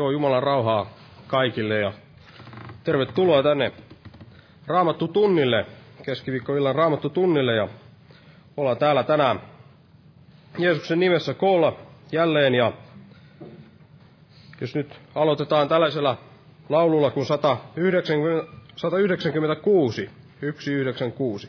Joo, Jumalan rauhaa kaikille ja tervetuloa tänne Raamattu tunnille, keskiviikkoillan Raamattu tunnille ja ollaan täällä tänään Jeesuksen nimessä koolla jälleen ja jos nyt aloitetaan tällaisella laululla kuin 190, 196, 196.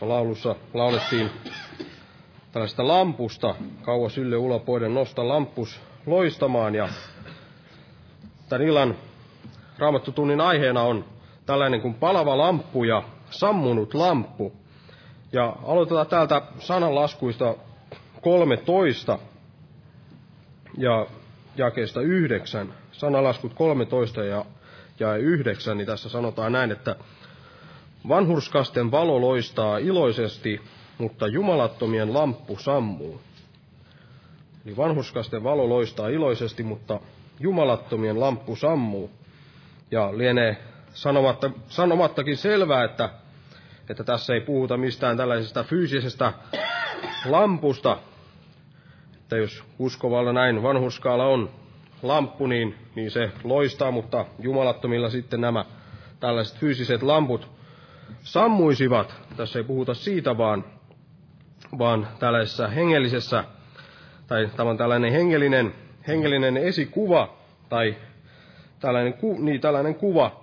Tuossa laulussa laulettiin tällaista lampusta, kauas ylle ulopoiden nosta lampus loistamaan. Ja tämän illan raamattutunnin aiheena on tällainen kuin palava lamppu ja sammunut lamppu. Ja aloitetaan täältä sananlaskuista 13 ja jakeesta 9. Sanalaskut 13 ja, ja 9, niin tässä sanotaan näin, että Vanhurskasten valo loistaa iloisesti, mutta jumalattomien lamppu sammuu. Eli vanhurskasten valo loistaa iloisesti, mutta jumalattomien lamppu sammuu. Ja lienee sanomatta, sanomattakin selvää, että, että tässä ei puhuta mistään tällaisesta fyysisestä lampusta, että jos uskovalla näin vanhurskaalla on lamppu, niin, niin se loistaa, mutta jumalattomilla sitten nämä tällaiset fyysiset lamput sammuisivat. Tässä ei puhuta siitä, vaan, vaan tällaisessa hengellisessä, tai tämä on tällainen hengellinen, hengellinen esikuva, tai tällainen, ku, niin, tällainen kuva,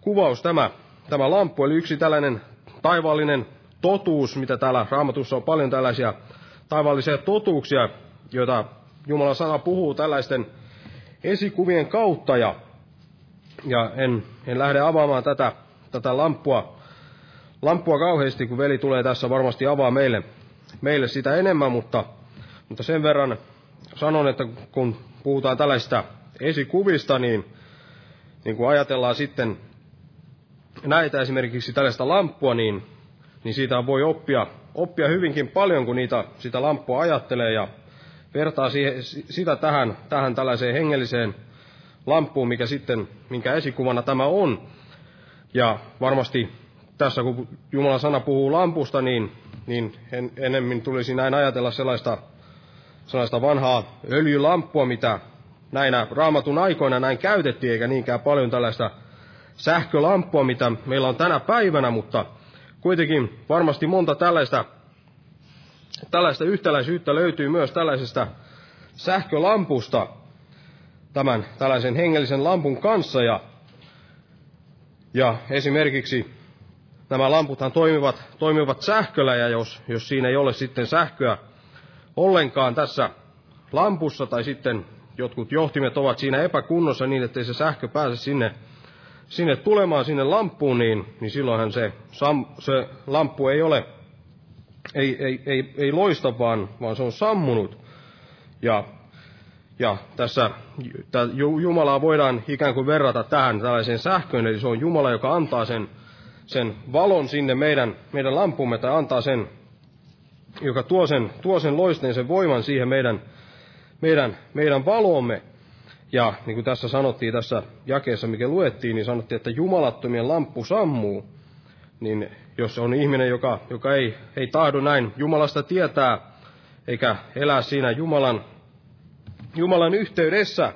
kuvaus tämä, tämä lamppu, eli yksi tällainen taivaallinen totuus, mitä täällä raamatussa on paljon tällaisia taivaallisia totuuksia, joita Jumalan sana puhuu tällaisten esikuvien kautta, ja, ja en, en lähde avaamaan tätä, tätä lamppua lamppua kauheasti, kun veli tulee tässä varmasti avaa meille, meille sitä enemmän, mutta, mutta sen verran sanon, että kun puhutaan tällaista esikuvista, niin, niin kun ajatellaan sitten näitä esimerkiksi tällaista lamppua, niin, niin siitä voi oppia, oppia hyvinkin paljon, kun niitä, sitä lamppua ajattelee ja vertaa siihen, sitä tähän, tähän tällaiseen hengelliseen lamppuun, mikä sitten, minkä esikuvana tämä on. Ja varmasti tässä kun Jumalan sana puhuu lampusta, niin, niin en, enemmän tulisi näin ajatella sellaista, sellaista vanhaa öljylamppua, mitä näinä raamatun aikoina näin käytettiin, eikä niinkään paljon tällaista sähkölamppua, mitä meillä on tänä päivänä, mutta kuitenkin varmasti monta tällaista, tällaista yhtäläisyyttä löytyy myös tällaisesta sähkölampusta tämän tällaisen hengellisen lampun kanssa, ja, Ja esimerkiksi nämä lamputhan toimivat, toimivat sähköllä, ja jos, jos siinä ei ole sitten sähköä ollenkaan tässä lampussa, tai sitten jotkut johtimet ovat siinä epäkunnossa niin, ettei se sähkö pääse sinne, sinne tulemaan sinne lampuun, niin, niin silloinhan se, sam, se lamppu ei ole, ei, ei, ei, ei loista, vaan, vaan se on sammunut. Ja, ja tässä Jumalaa voidaan ikään kuin verrata tähän tällaiseen sähköön, eli se on Jumala, joka antaa sen, sen valon sinne meidän, meidän lampumme, tai antaa sen, joka tuo sen, tuo sen loisteen, sen voiman siihen meidän, meidän, meidän valomme. Ja niin kuin tässä sanottiin tässä jakeessa, mikä luettiin, niin sanottiin, että jumalattomien lamppu sammuu. Niin jos on ihminen, joka, joka ei, ei tahdo näin Jumalasta tietää, eikä elää siinä Jumalan, Jumalan yhteydessä,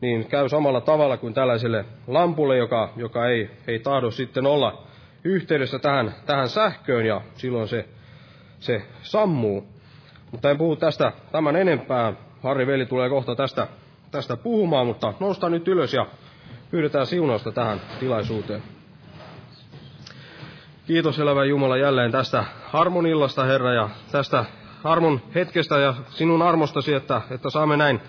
niin käy samalla tavalla kuin tällaiselle lampulle, joka, joka ei, ei tahdo sitten olla yhteydessä tähän, tähän sähköön, ja silloin se, se sammuu. Mutta en puhu tästä tämän enempää. Harri veli tulee kohta tästä, tästä puhumaan, mutta nousta nyt ylös ja pyydetään siunausta tähän tilaisuuteen. Kiitos elävä Jumala jälleen tästä harmonillasta, Herra, ja tästä armon hetkestä ja sinun armostasi, että, että saamme näin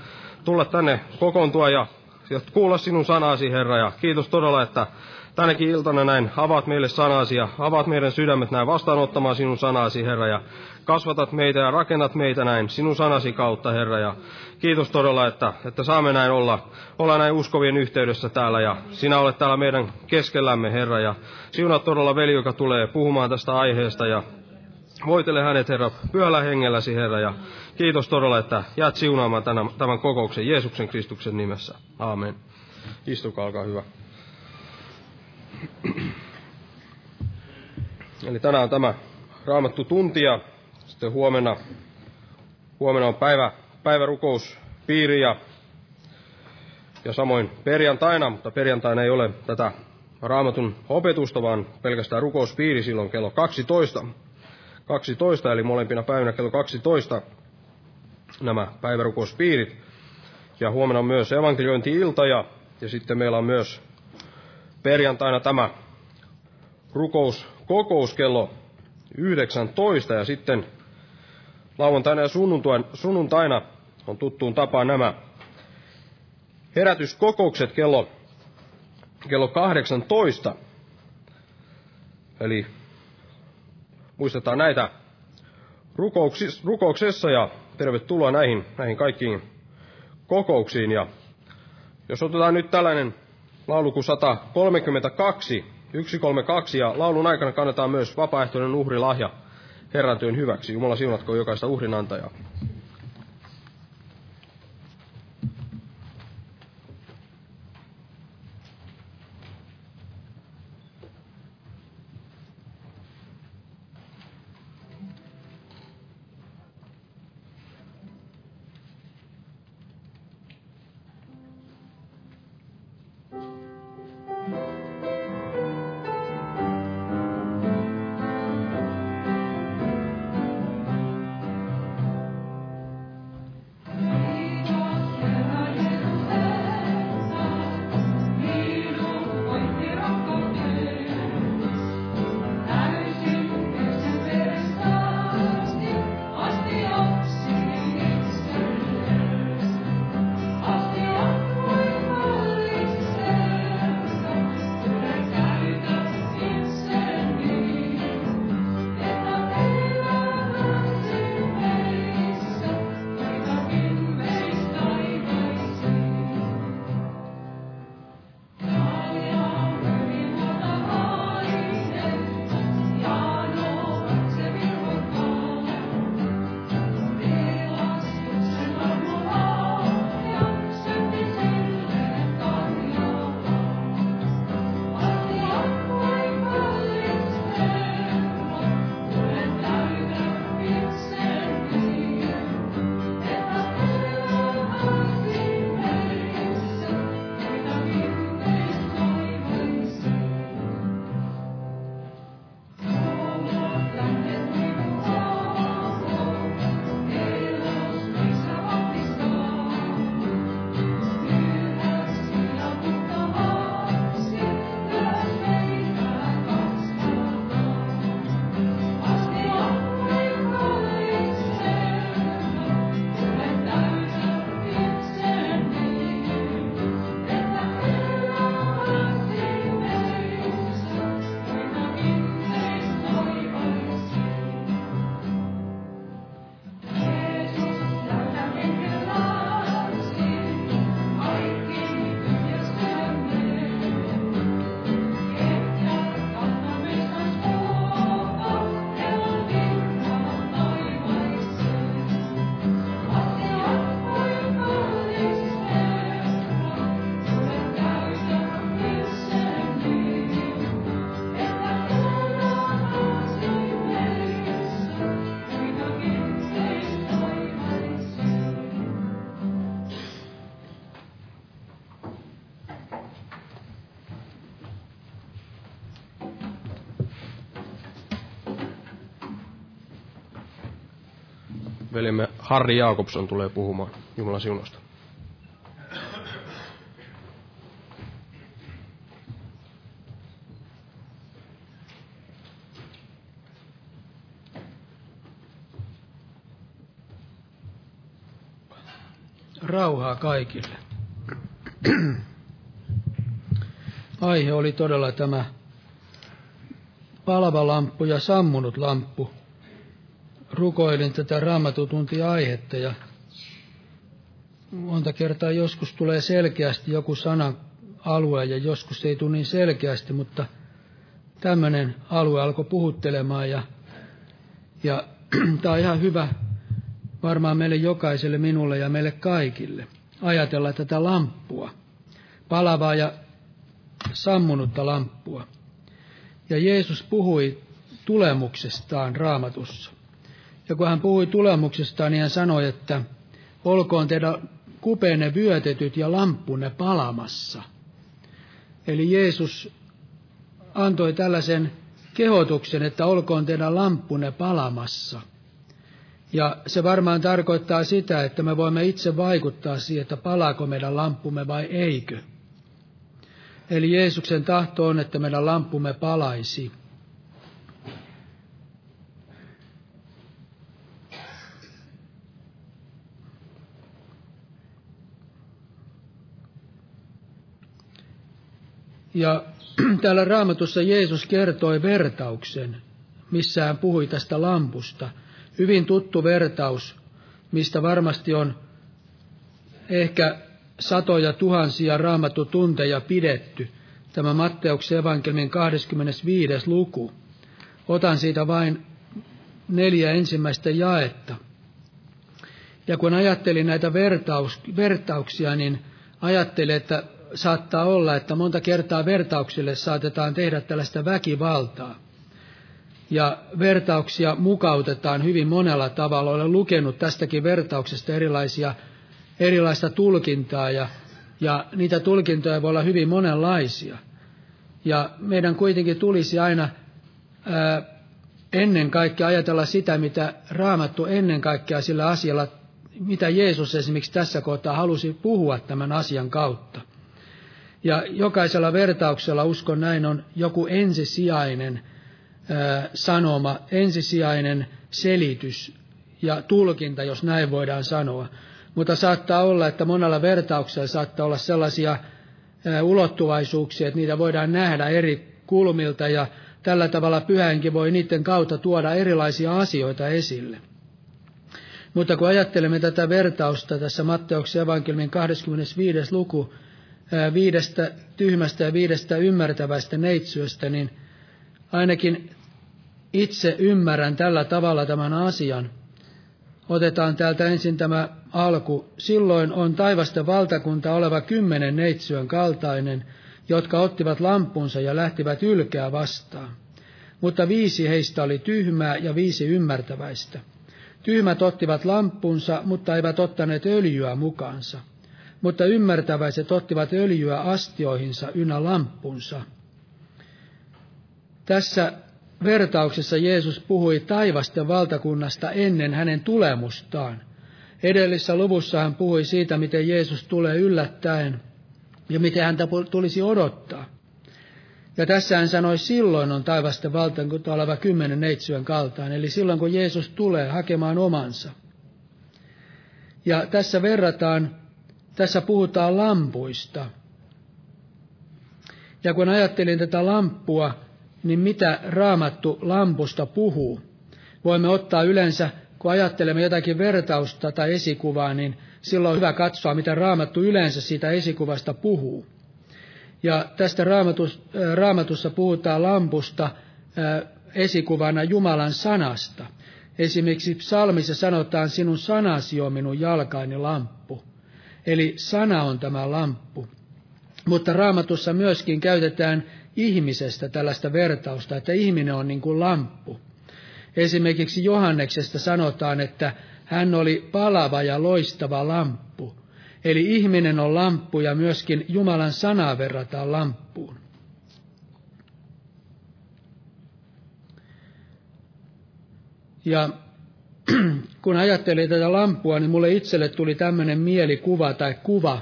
tulla tänne kokoontua ja, ja kuulla sinun sanasi, Herra. Ja kiitos todella, että tänäkin iltana näin avaat meille sanasi ja avaat meidän sydämet näin vastaanottamaan sinun sanasi, Herra. Ja kasvatat meitä ja rakennat meitä näin sinun sanasi kautta, Herra. Ja kiitos todella, että, että saamme näin olla, olla näin uskovien yhteydessä täällä ja sinä olet täällä meidän keskellämme, Herra. Ja sinä todella veli, joka tulee puhumaan tästä aiheesta ja Voitele hänet, Herra, pyhällä hengelläsi, Herra, ja kiitos todella, että jäät siunaamaan tämän, tämän kokouksen Jeesuksen Kristuksen nimessä. Aamen. Istukaa, olkaa hyvä. Eli tänään on tämä raamattu tunti ja sitten huomenna, huomenna on päivä, päivärukouspiiri ja, ja samoin perjantaina, mutta perjantaina ei ole tätä raamatun opetusta, vaan pelkästään rukouspiiri silloin kello 12. 12, eli molempina päivinä kello 12 nämä päivärukouspiirit. Ja huomenna on myös evankeliointi-ilta ja, ja sitten meillä on myös perjantaina tämä rukouskokous kello 19 ja sitten lauantaina ja sunnuntaina, on tuttuun tapaan nämä herätyskokoukset kello, kello 18. Eli muistetaan näitä rukouksessa ja tervetuloa näihin, näihin kaikkiin kokouksiin. Ja jos otetaan nyt tällainen laulu kuin 132, 132 ja laulun aikana kannetaan myös vapaaehtoinen uhrilahja Herran työn hyväksi. Jumala siunatko jokaista uhrinantajaa. Veljemme Harri Jaakobson tulee puhumaan Jumalan siunosta. Rauhaa kaikille. Aihe oli todella tämä palava lamppu ja sammunut lamppu. Rukoilin tätä raamatutunti-aihetta ja monta kertaa joskus tulee selkeästi joku sana alue ja joskus ei tule niin selkeästi, mutta tämmöinen alue alkoi puhuttelemaan ja, ja tämä on ihan hyvä varmaan meille jokaiselle, minulle ja meille kaikille ajatella tätä lamppua, palavaa ja sammunutta lamppua. Ja Jeesus puhui tulemuksestaan raamatussa. Ja kun hän puhui tulemuksestaan, niin hän sanoi, että olkoon teidän kupeenne vyötetyt ja lamppunne palamassa. Eli Jeesus antoi tällaisen kehotuksen, että olkoon teidän lamppunne palamassa. Ja se varmaan tarkoittaa sitä, että me voimme itse vaikuttaa siihen, että palaako meidän lamppumme vai eikö. Eli Jeesuksen tahto on, että meidän lampumme palaisi. Ja täällä raamatussa Jeesus kertoi vertauksen, missä hän puhui tästä lampusta. Hyvin tuttu vertaus, mistä varmasti on ehkä satoja tuhansia raamatutunteja pidetty. Tämä Matteuksen evankelmin 25. luku. Otan siitä vain neljä ensimmäistä jaetta. Ja kun ajattelin näitä vertaus, vertauksia, niin ajattelin, että saattaa olla, että monta kertaa vertauksille saatetaan tehdä tällaista väkivaltaa. Ja vertauksia mukautetaan hyvin monella tavalla. Olen lukenut tästäkin vertauksesta erilaisia erilaista tulkintaa ja, ja niitä tulkintoja voi olla hyvin monenlaisia. Ja meidän kuitenkin tulisi aina ää, ennen kaikkea ajatella sitä, mitä raamattu ennen kaikkea sillä asialla, mitä Jeesus esimerkiksi tässä kohtaa halusi puhua tämän asian kautta. Ja jokaisella vertauksella, uskon näin, on joku ensisijainen sanoma, ensisijainen selitys ja tulkinta, jos näin voidaan sanoa. Mutta saattaa olla, että monella vertauksella saattaa olla sellaisia ulottuvaisuuksia, että niitä voidaan nähdä eri kulmilta ja tällä tavalla pyhänkin voi niiden kautta tuoda erilaisia asioita esille. Mutta kun ajattelemme tätä vertausta tässä Matteuksen evankelmin 25. luku viidestä tyhmästä ja viidestä ymmärtävästä neitsyöstä, niin ainakin itse ymmärrän tällä tavalla tämän asian – Otetaan täältä ensin tämä alku. Silloin on taivasta valtakunta oleva kymmenen neitsyön kaltainen, jotka ottivat lampunsa ja lähtivät ylkeä vastaan. Mutta viisi heistä oli tyhmää ja viisi ymmärtäväistä. Tyhmät ottivat lampunsa, mutta eivät ottaneet öljyä mukaansa. Mutta ymmärtäväiset ottivat öljyä astioihinsa ynä lampunsa. Tässä vertauksessa Jeesus puhui taivasten valtakunnasta ennen hänen tulemustaan. Edellisessä luvussa hän puhui siitä, miten Jeesus tulee yllättäen ja miten häntä tulisi odottaa. Ja tässä hän sanoi, silloin on taivasten valtakunta oleva kymmenen neitsyön kaltaan, eli silloin kun Jeesus tulee hakemaan omansa. Ja tässä verrataan, tässä puhutaan lampuista. Ja kun ajattelin tätä lamppua, niin mitä raamattu lampusta puhuu? Voimme ottaa yleensä, kun ajattelemme jotakin vertausta tai esikuvaa, niin silloin on hyvä katsoa, mitä raamattu yleensä siitä esikuvasta puhuu. Ja tästä äh, raamatussa puhutaan lampusta äh, esikuvana Jumalan sanasta. Esimerkiksi psalmissa sanotaan, sinun sanasi on minun jalkaini lamppu. Eli sana on tämä lamppu. Mutta raamatussa myöskin käytetään ihmisestä tällaista vertausta, että ihminen on niin kuin lamppu. Esimerkiksi Johanneksesta sanotaan, että hän oli palava ja loistava lamppu. Eli ihminen on lamppu ja myöskin Jumalan sanaa verrataan lamppuun. Ja kun ajattelin tätä lampua, niin mulle itselle tuli tämmöinen mielikuva tai kuva,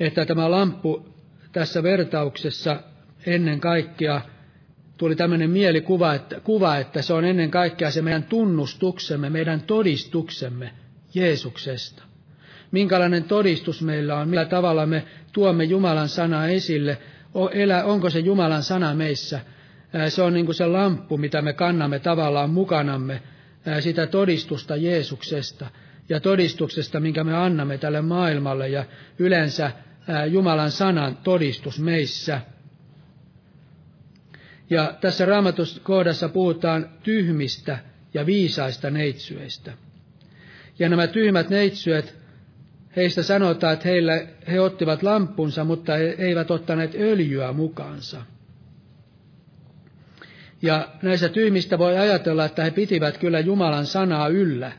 että tämä lamppu tässä vertauksessa ennen kaikkea tuli tämmöinen mielikuva, että, kuva, että se on ennen kaikkea se meidän tunnustuksemme, meidän todistuksemme Jeesuksesta. Minkälainen todistus meillä on, millä tavalla me tuomme Jumalan sanaa esille, onko se Jumalan sana meissä. Se on niin kuin se lamppu, mitä me kannamme tavallaan mukanamme, sitä todistusta Jeesuksesta ja todistuksesta, minkä me annamme tälle maailmalle ja yleensä Jumalan sanan todistus meissä. Ja tässä raamatuskohdassa puhutaan tyhmistä ja viisaista neitsyöistä. Ja nämä tyhmät neitsyöt, heistä sanotaan, että heille, he ottivat lampunsa, mutta he eivät ottaneet öljyä mukaansa. Ja näissä tyhmistä voi ajatella, että he pitivät kyllä Jumalan sanaa yllä,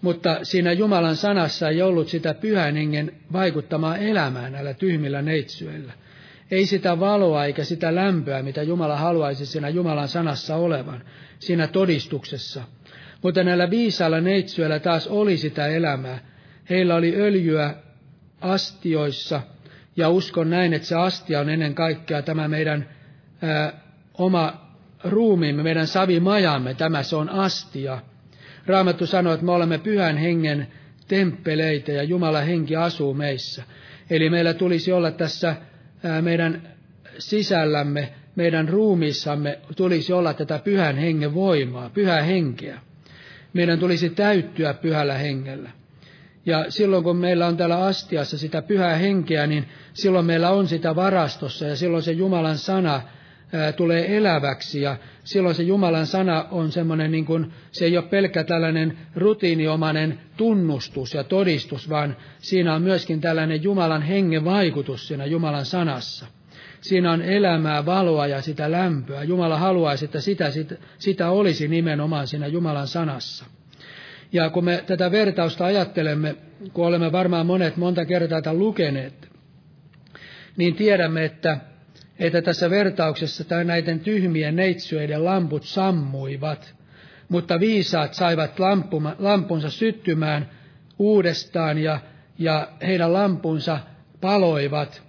mutta siinä Jumalan sanassa ei ollut sitä pyhän hengen vaikuttamaa elämää näillä tyhmillä neitsyöillä. Ei sitä valoa eikä sitä lämpöä, mitä Jumala haluaisi siinä Jumalan sanassa olevan, siinä todistuksessa. Mutta näillä viisailla neitsyöillä taas oli sitä elämää. Heillä oli öljyä astioissa, ja uskon näin, että se astia on ennen kaikkea tämä meidän ää, oma ruumiimme, meidän savimajamme, tämä se on astia. Raamattu sanoo, että me olemme pyhän hengen temppeleitä ja Jumala henki asuu meissä. Eli meillä tulisi olla tässä meidän sisällämme, meidän ruumiissamme tulisi olla tätä pyhän hengen voimaa, pyhää henkeä. Meidän tulisi täyttyä pyhällä hengellä. Ja silloin kun meillä on täällä astiassa sitä pyhää henkeä, niin silloin meillä on sitä varastossa ja silloin se Jumalan sana tulee eläväksi ja silloin se Jumalan sana on semmoinen, niin kuin, se ei ole pelkkä tällainen rutiiniomainen tunnustus ja todistus, vaan siinä on myöskin tällainen Jumalan hengen vaikutus siinä Jumalan sanassa. Siinä on elämää, valoa ja sitä lämpöä. Jumala haluaisi, että sitä, sitä, sitä olisi nimenomaan siinä Jumalan sanassa. Ja kun me tätä vertausta ajattelemme, kun olemme varmaan monet monta kertaa tämän lukeneet, niin tiedämme, että että tässä vertauksessa tai näiden tyhmien neitsyöiden lamput sammuivat, mutta viisaat saivat lampuma, lampunsa syttymään uudestaan ja, ja heidän lampunsa paloivat.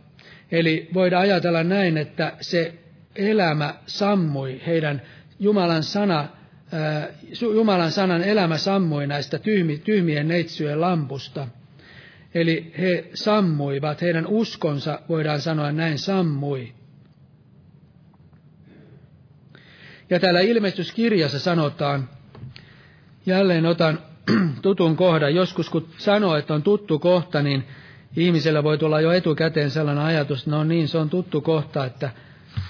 Eli voidaan ajatella näin, että se elämä sammui, heidän Jumalan sana, ää, Jumalan sanan elämä sammui näistä tyhmi, tyhmien neitsyjen lampusta. Eli he sammuivat, heidän uskonsa, voidaan sanoa näin, sammui. Ja täällä ilmestyskirjassa sanotaan, jälleen otan tutun kohdan, joskus kun sanoo, että on tuttu kohta, niin ihmisellä voi tulla jo etukäteen sellainen ajatus, että no niin, se on tuttu kohta, että,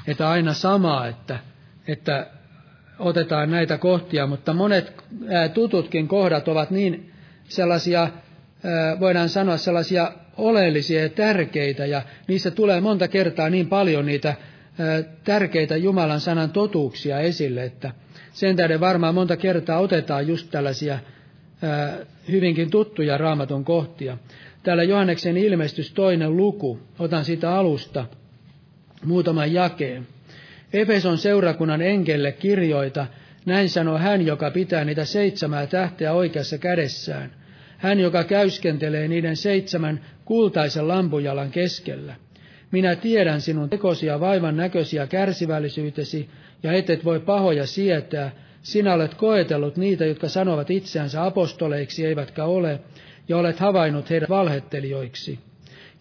että aina samaa, että, että otetaan näitä kohtia, mutta monet tututkin kohdat ovat niin sellaisia, voidaan sanoa sellaisia oleellisia ja tärkeitä, ja niissä tulee monta kertaa niin paljon niitä tärkeitä Jumalan sanan totuuksia esille, että sen tähden varmaan monta kertaa otetaan just tällaisia hyvinkin tuttuja raamatun kohtia. Täällä Johanneksen ilmestys toinen luku, otan sitä alusta muutaman jakeen. Efeson seurakunnan enkelle kirjoita, näin sanoo hän, joka pitää niitä seitsemää tähteä oikeassa kädessään. Hän, joka käyskentelee niiden seitsemän kultaisen lampujalan keskellä. Minä tiedän sinun tekosia vaivan näköisiä kärsivällisyytesi, ja et et voi pahoja sietää. Sinä olet koetellut niitä, jotka sanovat itseänsä apostoleiksi eivätkä ole, ja olet havainnut heidät valhettelijoiksi.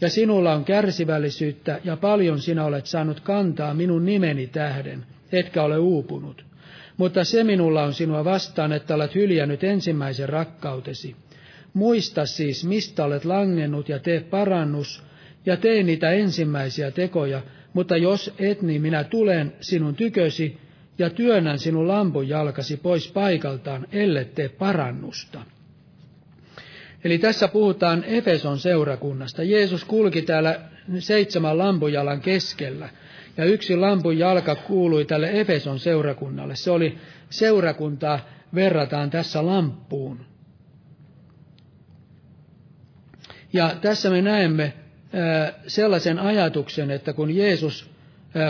Ja sinulla on kärsivällisyyttä, ja paljon sinä olet saanut kantaa minun nimeni tähden, etkä ole uupunut. Mutta se minulla on sinua vastaan, että olet hyljännyt ensimmäisen rakkautesi. Muista siis, mistä olet langennut, ja tee parannus, ja tee niitä ensimmäisiä tekoja, mutta jos et, niin minä tulen sinun tykösi ja työnnän sinun lampun jalkasi pois paikaltaan, ellei tee parannusta. Eli tässä puhutaan Efeson seurakunnasta. Jeesus kulki täällä seitsemän lampujalan keskellä, ja yksi lampun jalka kuului tälle Efeson seurakunnalle. Se oli seurakuntaa, verrataan tässä lamppuun. Ja tässä me näemme sellaisen ajatuksen, että kun Jeesus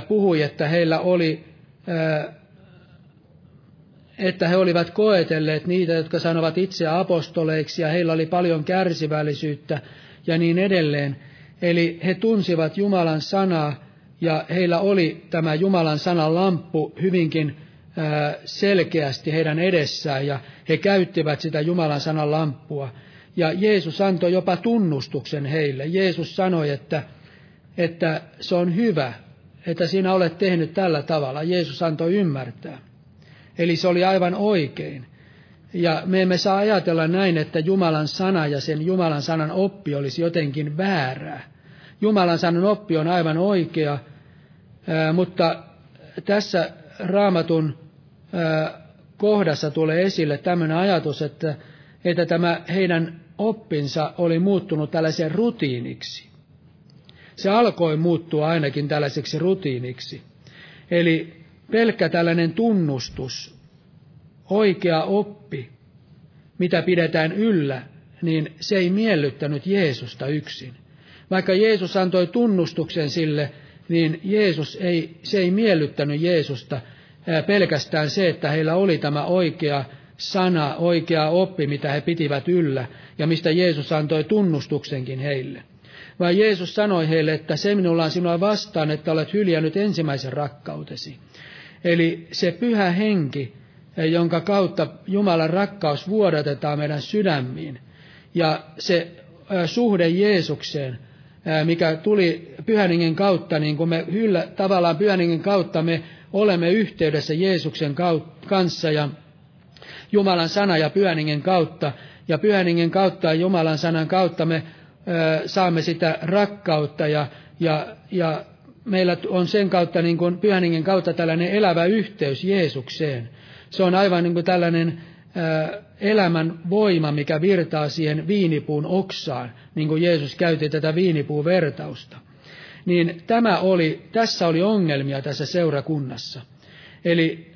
puhui, että heillä oli, että he olivat koetelleet niitä, jotka sanovat itse apostoleiksi, ja heillä oli paljon kärsivällisyyttä ja niin edelleen. Eli he tunsivat Jumalan sanaa, ja heillä oli tämä Jumalan sanan lamppu hyvinkin selkeästi heidän edessään, ja he käyttivät sitä Jumalan sanan lamppua. Ja Jeesus antoi jopa tunnustuksen heille. Jeesus sanoi, että, että se on hyvä, että sinä olet tehnyt tällä tavalla. Jeesus antoi ymmärtää. Eli se oli aivan oikein. Ja me emme saa ajatella näin, että Jumalan sana ja sen Jumalan sanan oppi olisi jotenkin väärää. Jumalan sanan oppi on aivan oikea, mutta tässä raamatun kohdassa tulee esille tämmöinen ajatus, että, että tämä heidän oppinsa oli muuttunut tällaisen rutiiniksi. Se alkoi muuttua ainakin tällaiseksi rutiiniksi. Eli pelkkä tällainen tunnustus, oikea oppi, mitä pidetään yllä, niin se ei miellyttänyt Jeesusta yksin. Vaikka Jeesus antoi tunnustuksen sille, niin Jeesus ei, se ei miellyttänyt Jeesusta pelkästään se, että heillä oli tämä oikea sana, oikea oppi, mitä he pitivät yllä, ja mistä Jeesus antoi tunnustuksenkin heille. Vaan Jeesus sanoi heille, että se minulla on sinua vastaan, että olet hyljännyt ensimmäisen rakkautesi. Eli se pyhä henki, jonka kautta Jumalan rakkaus vuodatetaan meidän sydämiin, ja se suhde Jeesukseen, mikä tuli pyhäningen kautta, niin kuin me hyllä, tavallaan pyhäningen kautta me olemme yhteydessä Jeesuksen kanssa ja Jumalan sana ja pyhäningen kautta, ja pyhäningen kautta ja Jumalan sanan kautta me saamme sitä rakkautta ja, ja, ja meillä on sen kautta, niin kuin pyhäningen kautta tällainen elävä yhteys Jeesukseen. Se on aivan niin kuin tällainen elämän voima, mikä virtaa siihen viinipuun oksaan, niin kuin Jeesus käytti tätä viinipuun vertausta. Niin tämä oli, tässä oli ongelmia tässä seurakunnassa. Eli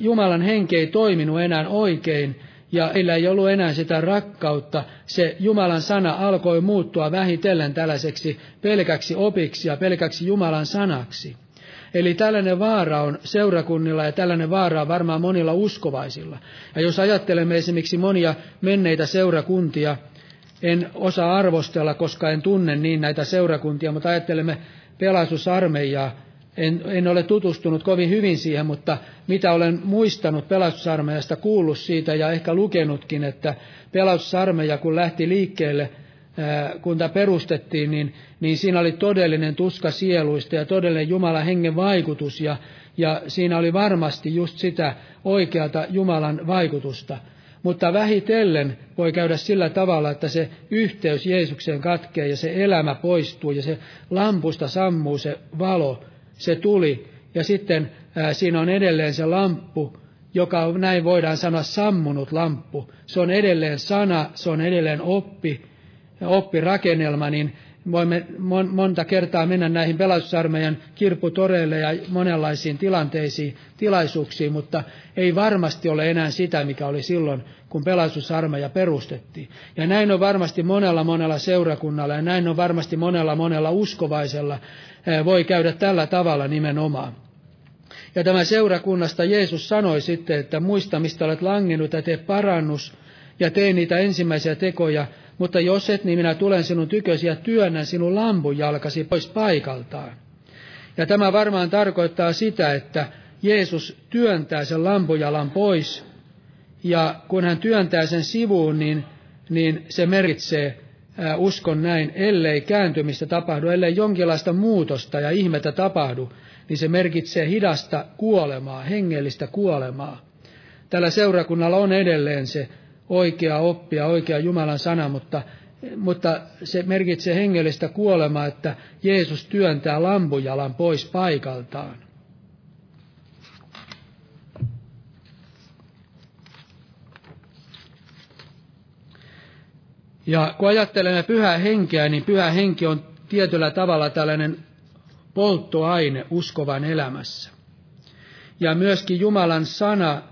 Jumalan henki ei toiminut enää oikein, ja heillä ei ollut enää sitä rakkautta. Se Jumalan sana alkoi muuttua vähitellen tällaiseksi pelkäksi opiksi ja pelkäksi Jumalan sanaksi. Eli tällainen vaara on seurakunnilla ja tällainen vaara on varmaan monilla uskovaisilla. Ja jos ajattelemme esimerkiksi monia menneitä seurakuntia, en osaa arvostella, koska en tunne niin näitä seurakuntia, mutta ajattelemme pelastusarmeijaa, en, en ole tutustunut kovin hyvin siihen, mutta mitä olen muistanut pelastusarmeijasta, kuullut siitä ja ehkä lukenutkin, että pelastusarmeija kun lähti liikkeelle, kun tämä perustettiin, niin, niin siinä oli todellinen tuska sieluista ja todellinen Jumalan hengen vaikutus ja, ja siinä oli varmasti just sitä oikeata Jumalan vaikutusta. Mutta vähitellen voi käydä sillä tavalla, että se yhteys Jeesukseen katkee ja se elämä poistuu ja se lampusta sammuu se valo se tuli, ja sitten ää, siinä on edelleen se lamppu, joka on, näin voidaan sanoa, sammunut lamppu. Se on edelleen sana, se on edelleen oppi, oppirakennelma, niin voimme mon, monta kertaa mennä näihin pelastusarmeijan kirpputoreille ja monenlaisiin tilanteisiin, tilaisuuksiin, mutta ei varmasti ole enää sitä, mikä oli silloin, kun pelastusarmeija perustettiin. Ja näin on varmasti monella monella seurakunnalla ja näin on varmasti monella monella uskovaisella voi käydä tällä tavalla nimenomaan. Ja tämä seurakunnasta Jeesus sanoi sitten, että muista mistä olet langennut ja tee parannus ja tee niitä ensimmäisiä tekoja, mutta jos et, niin minä tulen sinun tykösi ja työnnän sinun lampujalkasi pois paikaltaan. Ja tämä varmaan tarkoittaa sitä, että Jeesus työntää sen lampujalan pois, ja kun hän työntää sen sivuun, niin, niin se merkitsee, uskon näin, ellei kääntymistä tapahdu, ellei jonkinlaista muutosta ja ihmettä tapahdu, niin se merkitsee hidasta kuolemaa, hengellistä kuolemaa. Tällä seurakunnalla on edelleen se oikea oppia, oikea Jumalan sana, mutta, mutta se merkitsee hengellistä kuolemaa, että Jeesus työntää lampujalan pois paikaltaan. Ja kun ajattelemme pyhää henkeä, niin pyhä henki on tietyllä tavalla tällainen polttoaine uskovan elämässä. Ja myöskin Jumalan sana,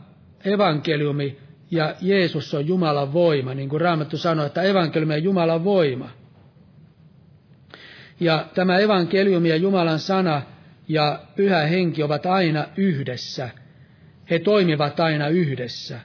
evankeliumi ja Jeesus on Jumalan voima, niin kuin Raamattu sanoi, että evankeliumi on Jumalan voima. Ja tämä evankeliumi ja Jumalan sana ja pyhä henki ovat aina yhdessä. he toimivat aina yhdessä.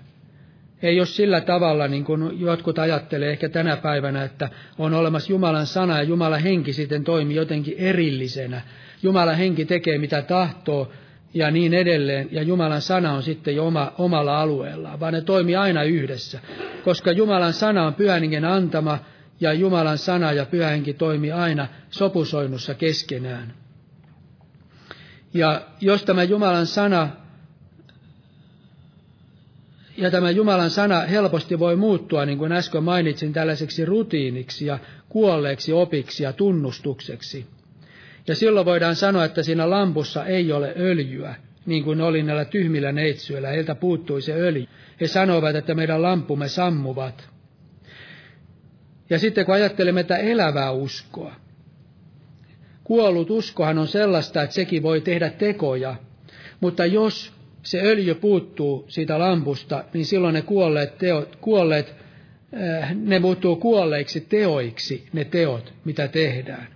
Ei ole sillä tavalla, niin kuin jotkut ajattelee ehkä tänä päivänä, että on olemassa Jumalan sana ja Jumalan henki sitten toimii jotenkin erillisenä. Jumalan henki tekee mitä tahtoo ja niin edelleen, ja Jumalan sana on sitten jo oma, omalla alueellaan, vaan ne toimii aina yhdessä. Koska Jumalan sana on pyhäningen antama, ja Jumalan sana ja pyhänkin toimii aina sopusoinnussa keskenään. Ja jos tämä Jumalan sana ja tämä Jumalan sana helposti voi muuttua, niin kuin äsken mainitsin, tällaiseksi rutiiniksi ja kuolleeksi opiksi ja tunnustukseksi. Ja silloin voidaan sanoa, että siinä lampussa ei ole öljyä, niin kuin oli näillä tyhmillä neitsyillä. Heiltä puuttui se öljy. He sanoivat, että meidän lampumme sammuvat. Ja sitten kun ajattelemme tätä elävää uskoa, kuollut uskohan on sellaista, että sekin voi tehdä tekoja, mutta jos se öljy puuttuu siitä lampusta, niin silloin ne kuolleet, teot, kuolleet äh, ne muuttuu kuolleiksi teoiksi, ne teot, mitä tehdään.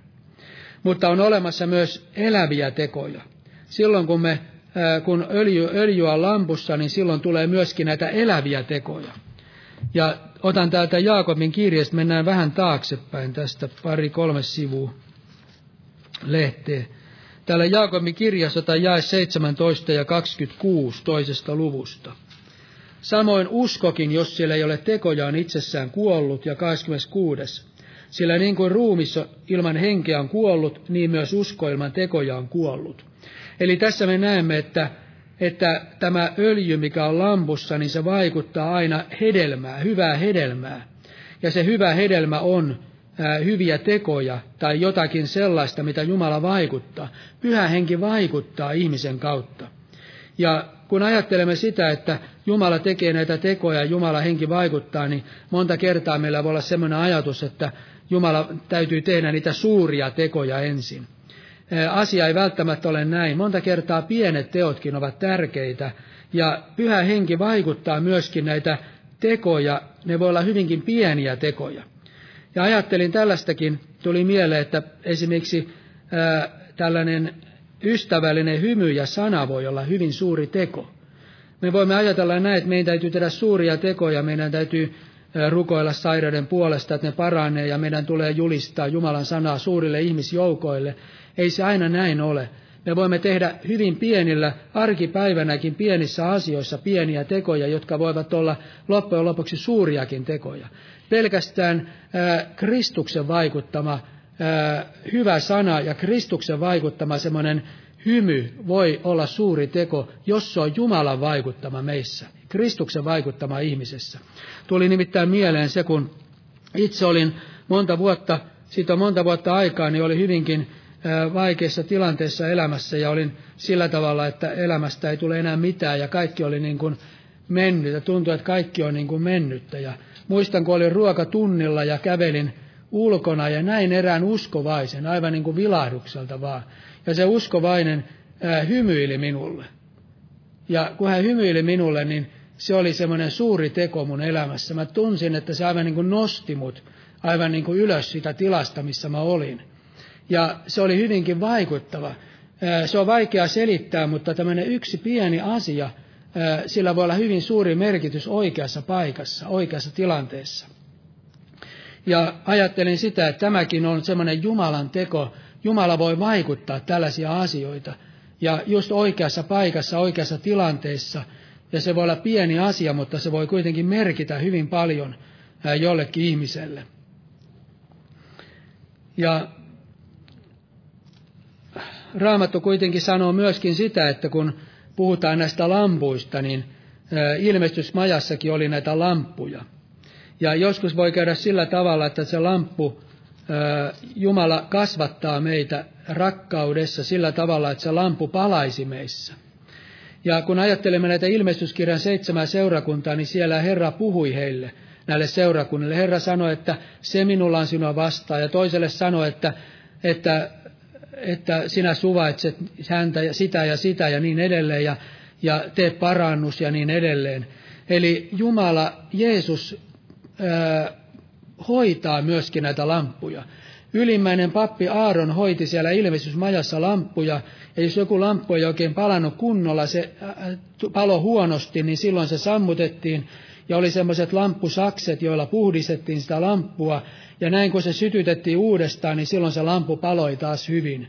Mutta on olemassa myös eläviä tekoja. Silloin kun, me, äh, kun öljy, öljy on lampussa, niin silloin tulee myöskin näitä eläviä tekoja. Ja otan täältä Jaakobin kirjasta, mennään vähän taaksepäin tästä pari-kolme sivua lehteä. Täällä Jaakobin kirjassa tai jae 17 ja 26 toisesta luvusta. Samoin uskokin, jos siellä ei ole tekoja, on itsessään kuollut, ja 26. Sillä niin kuin ruumissa ilman henkeä on kuollut, niin myös usko ilman tekoja on kuollut. Eli tässä me näemme, että, että tämä öljy, mikä on lampussa, niin se vaikuttaa aina hedelmää, hyvää hedelmää. Ja se hyvä hedelmä on hyviä tekoja tai jotakin sellaista, mitä Jumala vaikuttaa. Pyhä henki vaikuttaa ihmisen kautta. Ja kun ajattelemme sitä, että Jumala tekee näitä tekoja ja Jumala henki vaikuttaa, niin monta kertaa meillä voi olla sellainen ajatus, että Jumala täytyy tehdä niitä suuria tekoja ensin. Asia ei välttämättä ole näin. Monta kertaa pienet teotkin ovat tärkeitä, ja pyhä henki vaikuttaa myöskin näitä tekoja, ne voi olla hyvinkin pieniä tekoja. Ja ajattelin tällaistakin, tuli mieleen, että esimerkiksi ää, tällainen ystävällinen hymy ja sana voi olla hyvin suuri teko. Me voimme ajatella näin, että meidän täytyy tehdä suuria tekoja, meidän täytyy rukoilla sairauden puolesta, että ne paranee ja meidän tulee julistaa Jumalan sanaa suurille ihmisjoukoille. Ei se aina näin ole. Me voimme tehdä hyvin pienillä, arkipäivänäkin pienissä asioissa pieniä tekoja, jotka voivat olla loppujen lopuksi suuriakin tekoja. Pelkästään ää, Kristuksen vaikuttama ää, hyvä sana ja Kristuksen vaikuttama semmoinen hymy voi olla suuri teko, jos se on Jumalan vaikuttama meissä, Kristuksen vaikuttama ihmisessä. Tuli nimittäin mieleen se, kun itse olin monta vuotta, siitä on monta vuotta aikaa, niin oli hyvinkin vaikeassa tilanteessa elämässä ja olin sillä tavalla, että elämästä ei tule enää mitään ja kaikki oli niin kuin mennyt ja tuntui, että kaikki on niin kuin mennyttä. Ja muistan, kun olin ruokatunnilla ja kävelin ulkona ja näin erään uskovaisen, aivan niin kuin vilahdukselta vaan. Ja se uskovainen ää, hymyili minulle. Ja kun hän hymyili minulle, niin se oli semmoinen suuri teko mun elämässä. Mä tunsin, että se aivan niin kuin nosti mut aivan niin kuin ylös sitä tilasta, missä mä olin. Ja se oli hyvinkin vaikuttava. Se on vaikea selittää, mutta tämmöinen yksi pieni asia, sillä voi olla hyvin suuri merkitys oikeassa paikassa, oikeassa tilanteessa. Ja ajattelin sitä, että tämäkin on semmoinen Jumalan teko. Jumala voi vaikuttaa tällaisia asioita. Ja just oikeassa paikassa, oikeassa tilanteessa. Ja se voi olla pieni asia, mutta se voi kuitenkin merkitä hyvin paljon jollekin ihmiselle. Ja Raamattu kuitenkin sanoo myöskin sitä, että kun puhutaan näistä lampuista, niin ilmestysmajassakin oli näitä lamppuja. Ja joskus voi käydä sillä tavalla, että se lamppu, Jumala kasvattaa meitä rakkaudessa sillä tavalla, että se lamppu palaisi meissä. Ja kun ajattelemme näitä ilmestyskirjan seitsemää seurakuntaa, niin siellä Herra puhui heille, näille seurakunnille. Herra sanoi, että se minulla on sinua vastaan, ja toiselle sanoi, että, että että sinä suvaitset häntä ja sitä ja sitä ja niin edelleen ja, ja teet parannus ja niin edelleen. Eli Jumala, Jeesus ää, hoitaa myöskin näitä lamppuja. Ylimmäinen pappi Aaron hoiti siellä ilmestysmajassa lamppuja, ja jos joku lamppu ei oikein palannut kunnolla, se palo huonosti, niin silloin se sammutettiin, ja oli semmoiset lamppusakset, joilla puhdistettiin sitä lamppua, ja näin kun se sytytettiin uudestaan, niin silloin se lamppu paloi taas hyvin.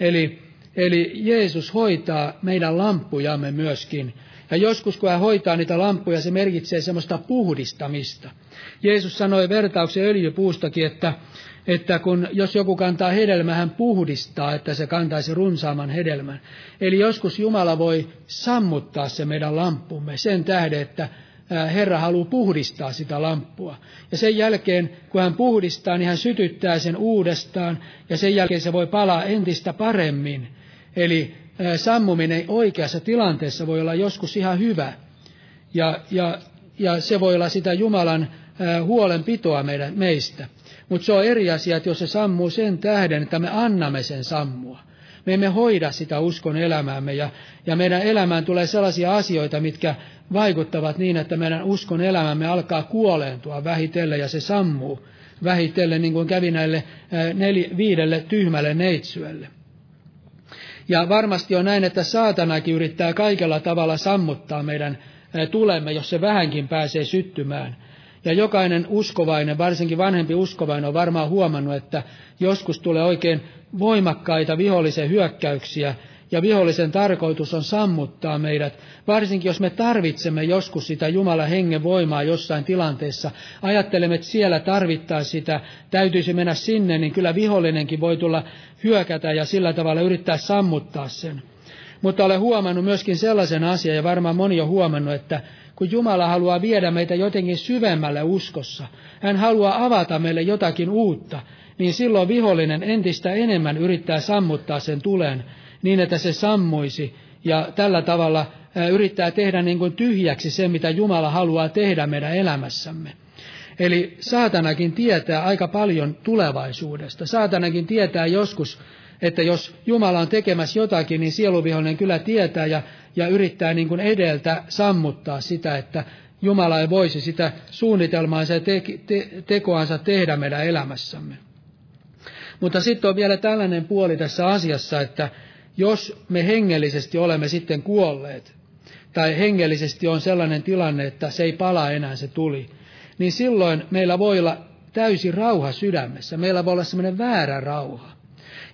Eli, eli Jeesus hoitaa meidän lamppujamme myöskin, ja joskus kun hän hoitaa niitä lampuja, se merkitsee semmoista puhdistamista. Jeesus sanoi vertauksen öljypuustakin, että, että kun, jos joku kantaa hedelmää, hän puhdistaa, että se kantaisi runsaaman hedelmän. Eli joskus Jumala voi sammuttaa se meidän lampumme sen tähden, että Herra haluaa puhdistaa sitä lamppua. Ja sen jälkeen, kun hän puhdistaa, niin hän sytyttää sen uudestaan, ja sen jälkeen se voi palaa entistä paremmin. Eli sammuminen oikeassa tilanteessa voi olla joskus ihan hyvä. Ja, ja, ja se voi olla sitä Jumalan huolenpitoa meidän, meistä. Mutta se on eri asia, että jos se sammuu sen tähden, että me annamme sen sammua. Me emme hoida sitä uskon elämäämme ja, ja meidän elämään tulee sellaisia asioita, mitkä vaikuttavat niin, että meidän uskon elämämme alkaa kuoleentua vähitellen ja se sammuu vähitellen, niin kuin kävi näille neli, viidelle tyhmälle neitsyölle. Ja varmasti on näin, että saatanakin yrittää kaikella tavalla sammuttaa meidän tulemme, jos se vähänkin pääsee syttymään. Ja jokainen uskovainen, varsinkin vanhempi uskovainen, on varmaan huomannut, että joskus tulee oikein voimakkaita vihollisen hyökkäyksiä, ja vihollisen tarkoitus on sammuttaa meidät, varsinkin jos me tarvitsemme joskus sitä Jumalan hengen voimaa jossain tilanteessa. Ajattelemme, että siellä tarvittaa sitä, täytyisi mennä sinne, niin kyllä vihollinenkin voi tulla hyökätä ja sillä tavalla yrittää sammuttaa sen. Mutta olen huomannut myöskin sellaisen asian, ja varmaan moni on huomannut, että kun Jumala haluaa viedä meitä jotenkin syvemmälle uskossa, hän haluaa avata meille jotakin uutta, niin silloin vihollinen entistä enemmän yrittää sammuttaa sen tulen niin, että se sammuisi ja tällä tavalla yrittää tehdä niin kuin tyhjäksi se, mitä Jumala haluaa tehdä meidän elämässämme. Eli saatanakin tietää aika paljon tulevaisuudesta. Saatanakin tietää joskus, että jos Jumala on tekemässä jotakin, niin sieluvihollinen kyllä tietää ja, ja yrittää niin kuin edeltä sammuttaa sitä, että Jumala ei voisi sitä suunnitelmaansa ja te, te, tekoansa tehdä meidän elämässämme. Mutta sitten on vielä tällainen puoli tässä asiassa, että jos me hengellisesti olemme sitten kuolleet, tai hengellisesti on sellainen tilanne, että se ei pala enää se tuli, niin silloin meillä voi olla täysi rauha sydämessä. Meillä voi olla semmoinen väärä rauha.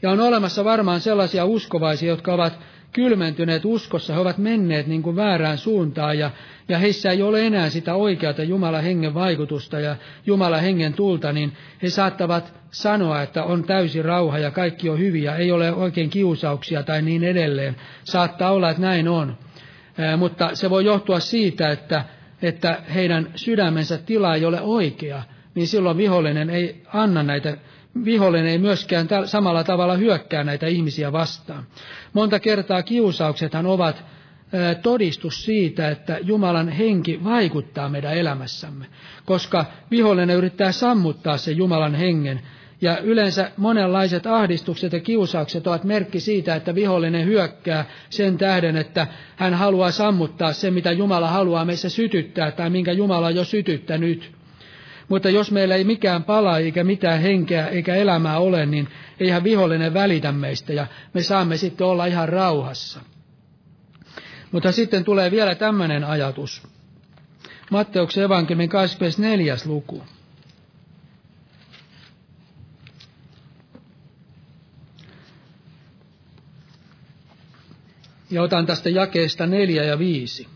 Ja on olemassa varmaan sellaisia uskovaisia, jotka ovat kylmentyneet uskossa, he ovat menneet niin kuin väärään suuntaan ja, ja heissä ei ole enää sitä oikeata Jumalan hengen vaikutusta ja Jumalan hengen tulta, niin he saattavat sanoa, että on täysi rauha ja kaikki on hyviä, ei ole oikein kiusauksia tai niin edelleen. Saattaa olla, että näin on. Ää, mutta se voi johtua siitä, että, että heidän sydämensä tila ei ole oikea, niin silloin vihollinen ei anna näitä vihollinen ei myöskään samalla tavalla hyökkää näitä ihmisiä vastaan. Monta kertaa kiusauksethan ovat todistus siitä, että Jumalan henki vaikuttaa meidän elämässämme, koska vihollinen yrittää sammuttaa sen Jumalan hengen. Ja yleensä monenlaiset ahdistukset ja kiusaukset ovat merkki siitä, että vihollinen hyökkää sen tähden, että hän haluaa sammuttaa se, mitä Jumala haluaa meissä sytyttää tai minkä Jumala on jo sytyttänyt. Mutta jos meillä ei mikään pala eikä mitään henkeä eikä elämää ole, niin eihän vihollinen välitä meistä ja me saamme sitten olla ihan rauhassa. Mutta sitten tulee vielä tämmöinen ajatus. Matteuksen evankeliumin 24. luku. Ja otan tästä jakeesta neljä ja viisi.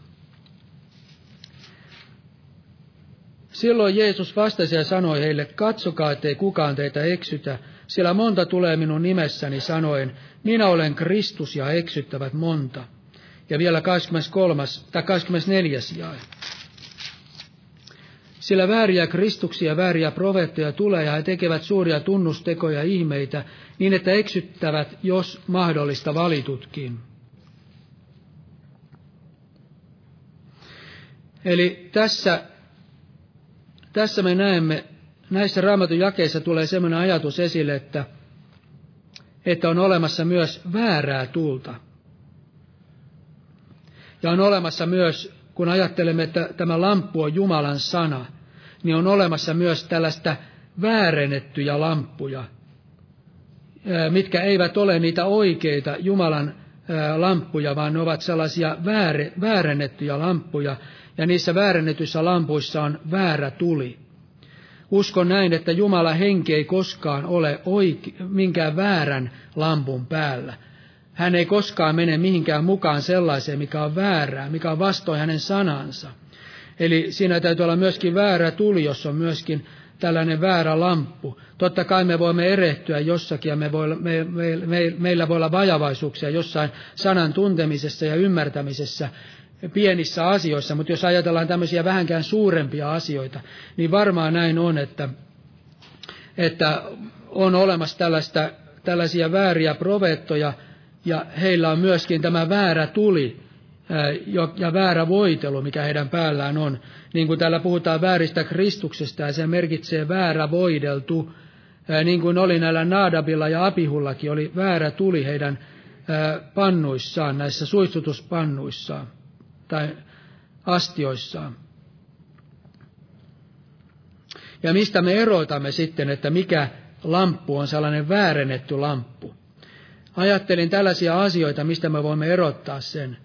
Silloin Jeesus vastasi ja sanoi heille, katsokaa, ettei kukaan teitä eksytä, sillä monta tulee minun nimessäni sanoen, minä olen Kristus ja eksyttävät monta. Ja vielä 23. tai 24. jae. Sillä vääriä Kristuksia, vääriä profeettoja tulee ja he tekevät suuria tunnustekoja ihmeitä, niin että eksyttävät, jos mahdollista valitutkin. Eli tässä tässä me näemme, näissä raamatun jakeissa tulee sellainen ajatus esille, että, että on olemassa myös väärää tulta. Ja on olemassa myös, kun ajattelemme, että tämä lamppu on Jumalan sana, niin on olemassa myös tällaista väärennettyjä lamppuja, mitkä eivät ole niitä oikeita Jumalan lamppuja, vaan ne ovat sellaisia väärennettyjä lamppuja, ja niissä väärennetyissä lampuissa on väärä tuli. Uskon näin, että Jumala henki ei koskaan ole oike, minkään väärän lampun päällä. Hän ei koskaan mene mihinkään mukaan sellaiseen, mikä on väärää, mikä on vastoin hänen sanansa. Eli siinä täytyy olla myöskin väärä tuli, jos on myöskin tällainen väärä lamppu. Totta kai me voimme erehtyä jossakin ja me voi, me, me, me, meillä voi olla vajavaisuuksia jossain sanan tuntemisessa ja ymmärtämisessä pienissä asioissa, mutta jos ajatellaan tämmöisiä vähänkään suurempia asioita, niin varmaan näin on, että, että on olemassa tällaista, tällaisia vääriä profeettoja, ja heillä on myöskin tämä väärä tuli ja väärä voitelu, mikä heidän päällään on. Niin kuin täällä puhutaan vääristä Kristuksesta, ja se merkitsee väärä voideltu, niin kuin oli näillä Naadabilla ja Apihullakin, oli väärä tuli heidän pannuissaan, näissä suitsutuspannuissaan tai astioissaan. Ja mistä me erotamme sitten, että mikä lamppu on sellainen väärennetty lamppu? Ajattelin tällaisia asioita, mistä me voimme erottaa sen,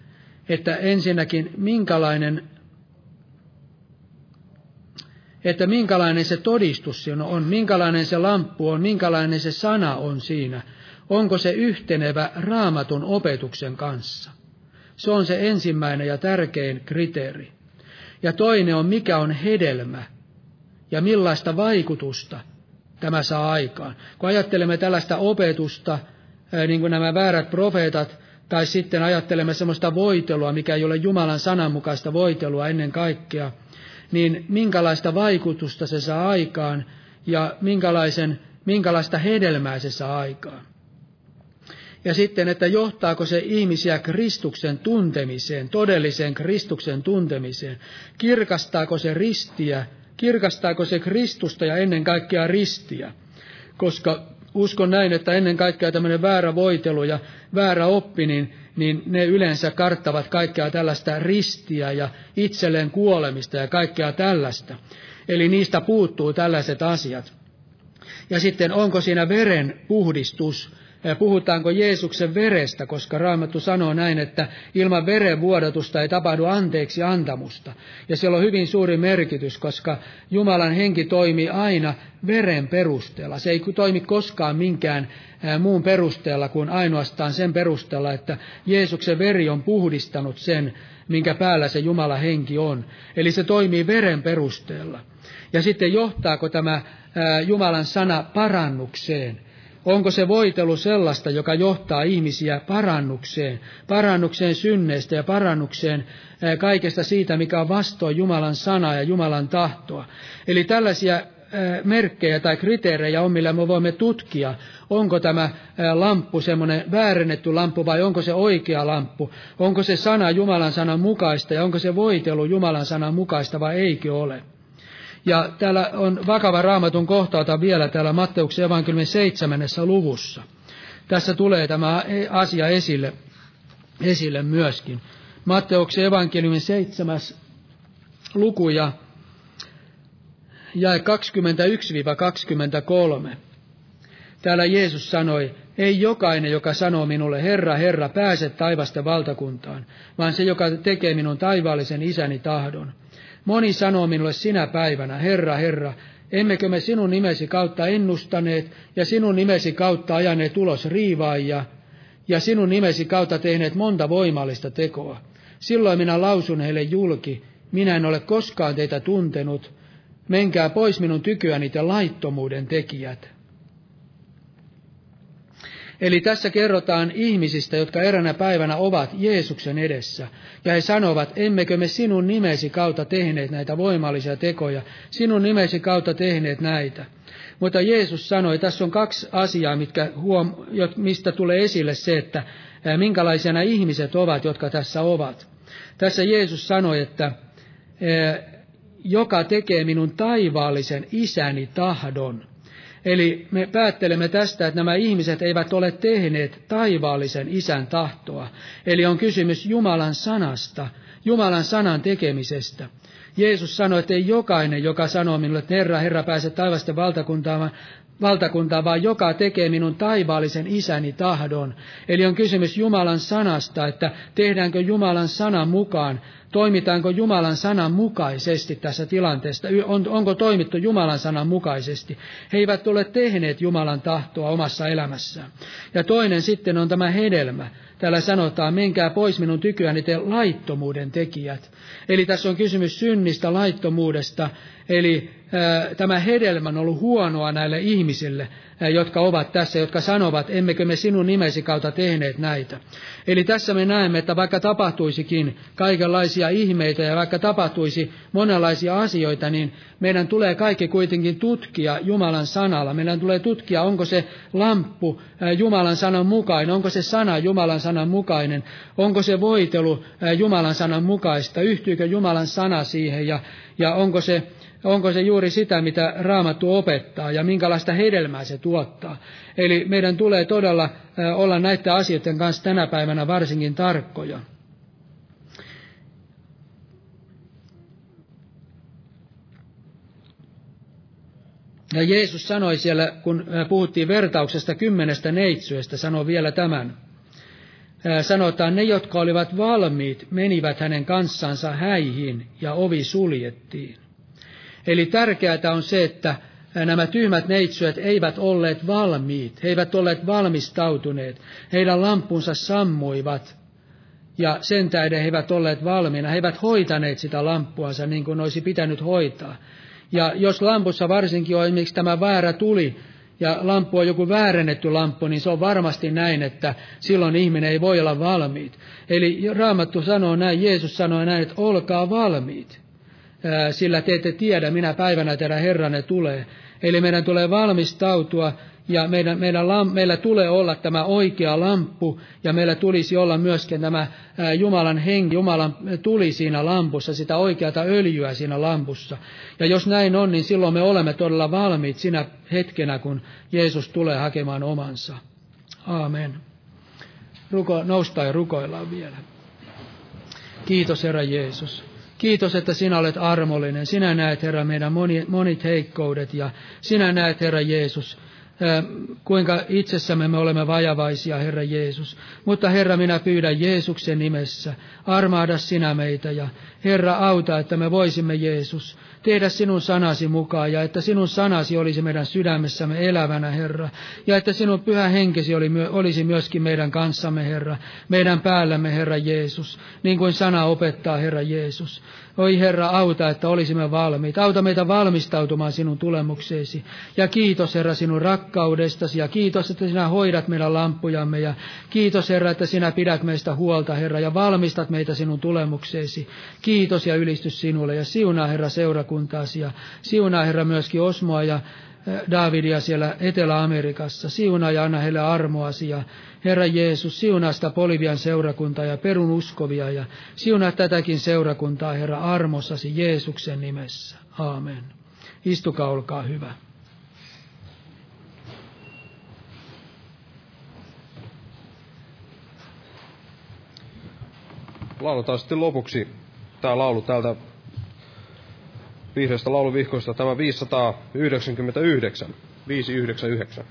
että ensinnäkin minkälainen että minkälainen se todistus on, minkälainen se lamppu on, minkälainen se sana on siinä. Onko se yhtenevä raamatun opetuksen kanssa? Se on se ensimmäinen ja tärkein kriteeri. Ja toinen on, mikä on hedelmä ja millaista vaikutusta tämä saa aikaan. Kun ajattelemme tällaista opetusta, niin kuin nämä väärät profeetat, tai sitten ajattelemme sellaista voitelua, mikä ei ole Jumalan sananmukaista voitelua ennen kaikkea, niin minkälaista vaikutusta se saa aikaan ja minkälaisen, minkälaista hedelmää se saa aikaan. Ja sitten, että johtaako se ihmisiä Kristuksen tuntemiseen, todelliseen Kristuksen tuntemiseen. Kirkastaako se ristiä, kirkastaako se Kristusta ja ennen kaikkea ristiä. Koska uskon näin, että ennen kaikkea tämmöinen väärä voitelu ja väärä oppi, niin, niin ne yleensä karttavat kaikkea tällaista ristiä ja itselleen kuolemista ja kaikkea tällaista. Eli niistä puuttuu tällaiset asiat. Ja sitten onko siinä veren puhdistus, puhutaanko Jeesuksen verestä, koska Raamattu sanoo näin, että ilman verenvuodatusta ei tapahdu anteeksi antamusta. Ja siellä on hyvin suuri merkitys, koska Jumalan henki toimii aina veren perusteella. Se ei toimi koskaan minkään muun perusteella kuin ainoastaan sen perusteella, että Jeesuksen veri on puhdistanut sen, minkä päällä se Jumala henki on. Eli se toimii veren perusteella. Ja sitten johtaako tämä Jumalan sana parannukseen? Onko se voitelu sellaista, joka johtaa ihmisiä parannukseen, parannukseen synneistä ja parannukseen kaikesta siitä, mikä on vastoin Jumalan sanaa ja Jumalan tahtoa. Eli tällaisia merkkejä tai kriteerejä on, millä me voimme tutkia, onko tämä lamppu semmoinen väärennetty lamppu vai onko se oikea lamppu, onko se sana Jumalan sanan mukaista ja onko se voitelu Jumalan sanan mukaista vai eikö ole. Ja täällä on vakava raamatun kohta, vielä täällä Matteuksen evankeliumin seitsemännessä luvussa. Tässä tulee tämä asia esille, esille myöskin. Matteuksen evankeliumin seitsemäs luku ja jae 21-23. Täällä Jeesus sanoi, ei jokainen, joka sanoo minulle, Herra, Herra, pääse taivasten valtakuntaan, vaan se, joka tekee minun taivaallisen isäni tahdon. Moni sanoo minulle sinä päivänä, Herra, Herra, emmekö me sinun nimesi kautta ennustaneet ja sinun nimesi kautta ajaneet ulos riivaajia ja sinun nimesi kautta tehneet monta voimallista tekoa. Silloin minä lausun heille julki, minä en ole koskaan teitä tuntenut, menkää pois minun tykyäni te laittomuuden tekijät. Eli tässä kerrotaan ihmisistä, jotka eränä päivänä ovat Jeesuksen edessä. Ja he sanovat, emmekö me sinun nimesi kautta tehneet näitä voimallisia tekoja, sinun nimesi kautta tehneet näitä. Mutta Jeesus sanoi, tässä on kaksi asiaa, mitkä huom, mistä tulee esille se, että minkälaisia nämä ihmiset ovat, jotka tässä ovat. Tässä Jeesus sanoi, että joka tekee minun taivaallisen isäni tahdon. Eli me päättelemme tästä, että nämä ihmiset eivät ole tehneet taivaallisen isän tahtoa. Eli on kysymys Jumalan sanasta, Jumalan sanan tekemisestä. Jeesus sanoi, että ei jokainen, joka sanoo minulle, että Herra, Herra, pääse taivasten valtakuntaan, valtakuntaa, vaan joka tekee minun taivaallisen isäni tahdon. Eli on kysymys Jumalan sanasta, että tehdäänkö Jumalan sanan mukaan toimitaanko Jumalan sanan mukaisesti tässä tilanteessa, on, onko toimittu Jumalan sanan mukaisesti. He eivät ole tehneet Jumalan tahtoa omassa elämässään. Ja toinen sitten on tämä hedelmä. Täällä sanotaan, menkää pois minun tykyäni te laittomuuden tekijät. Eli tässä on kysymys synnistä, laittomuudesta, eli tämä hedelmä on ollut huonoa näille ihmisille, jotka ovat tässä, jotka sanovat, emmekö me sinun nimesi kautta tehneet näitä. Eli tässä me näemme, että vaikka tapahtuisikin kaikenlaisia ihmeitä ja vaikka tapahtuisi monenlaisia asioita, niin meidän tulee kaikki kuitenkin tutkia Jumalan sanalla. Meidän tulee tutkia, onko se lamppu Jumalan sanan mukainen, onko se sana Jumalan sanan mukainen, onko se voitelu Jumalan sanan mukaista, yhtyykö Jumalan sana siihen ja, ja onko se onko se juuri sitä, mitä Raamattu opettaa ja minkälaista hedelmää se tuottaa. Eli meidän tulee todella olla näiden asioiden kanssa tänä päivänä varsinkin tarkkoja. Ja Jeesus sanoi siellä, kun puhuttiin vertauksesta kymmenestä neitsyöstä, sanoi vielä tämän. Sanotaan, ne, jotka olivat valmiit, menivät hänen kanssansa häihin ja ovi suljettiin. Eli tärkeää on se, että nämä tyhmät neitsyöt eivät olleet valmiit, he eivät olleet valmistautuneet, heidän lampunsa sammuivat, ja sen tähden he eivät olleet valmiina, he eivät hoitaneet sitä lampuansa niin kuin olisi pitänyt hoitaa. Ja jos lampussa varsinkin on esimerkiksi tämä väärä tuli, ja lampu on joku väärennetty lampu, niin se on varmasti näin, että silloin ihminen ei voi olla valmiit. Eli Raamattu sanoo näin, Jeesus sanoo näin, että olkaa valmiit sillä te ette tiedä, minä päivänä teidän Herranne tulee. Eli meidän tulee valmistautua ja meidän, meidän, meillä tulee olla tämä oikea lamppu ja meillä tulisi olla myöskin tämä Jumalan henki, Jumalan tuli siinä lampussa, sitä oikeata öljyä siinä lampussa. Ja jos näin on, niin silloin me olemme todella valmiit sinä hetkenä, kun Jeesus tulee hakemaan omansa. Aamen. Ruko, noustaan ja rukoillaan vielä. Kiitos Herra Jeesus. Kiitos, että sinä olet armollinen. Sinä näet, Herra, meidän monit heikkoudet ja sinä näet, Herra Jeesus, kuinka itsessämme me olemme vajavaisia, Herra Jeesus. Mutta Herra, minä pyydän Jeesuksen nimessä, armaada sinä meitä ja Herra, auta, että me voisimme, Jeesus, tehdä sinun sanasi mukaan ja että sinun sanasi olisi meidän sydämessämme elävänä, Herra. Ja että sinun pyhä henkesi oli, olisi myöskin meidän kanssamme, Herra, meidän päällämme, Herra Jeesus, niin kuin sana opettaa, Herra Jeesus. Oi Herra, auta, että olisimme valmiita. Auta meitä valmistautumaan sinun tulemukseesi. Ja kiitos Herra sinun rakkaudestasi ja kiitos, että sinä hoidat meidän lampujamme. Ja kiitos Herra, että sinä pidät meistä huolta Herra ja valmistat meitä sinun tulemukseesi. Kiitos ja ylistys sinulle ja siunaa Herra seurakuntaasi ja siunaa Herra myöskin Osmoa ja Davidia siellä Etelä-Amerikassa. Siunaa ja anna heille armoasi ja Herra Jeesus, siunaa sitä Polivian seurakuntaa ja perun uskovia ja siunaa tätäkin seurakuntaa, Herra, armossasi Jeesuksen nimessä. Aamen. Istukaa, olkaa hyvä. Lauletaan sitten lopuksi tämä laulu täältä vihreästä lauluvihkoista, tämä 599, 599.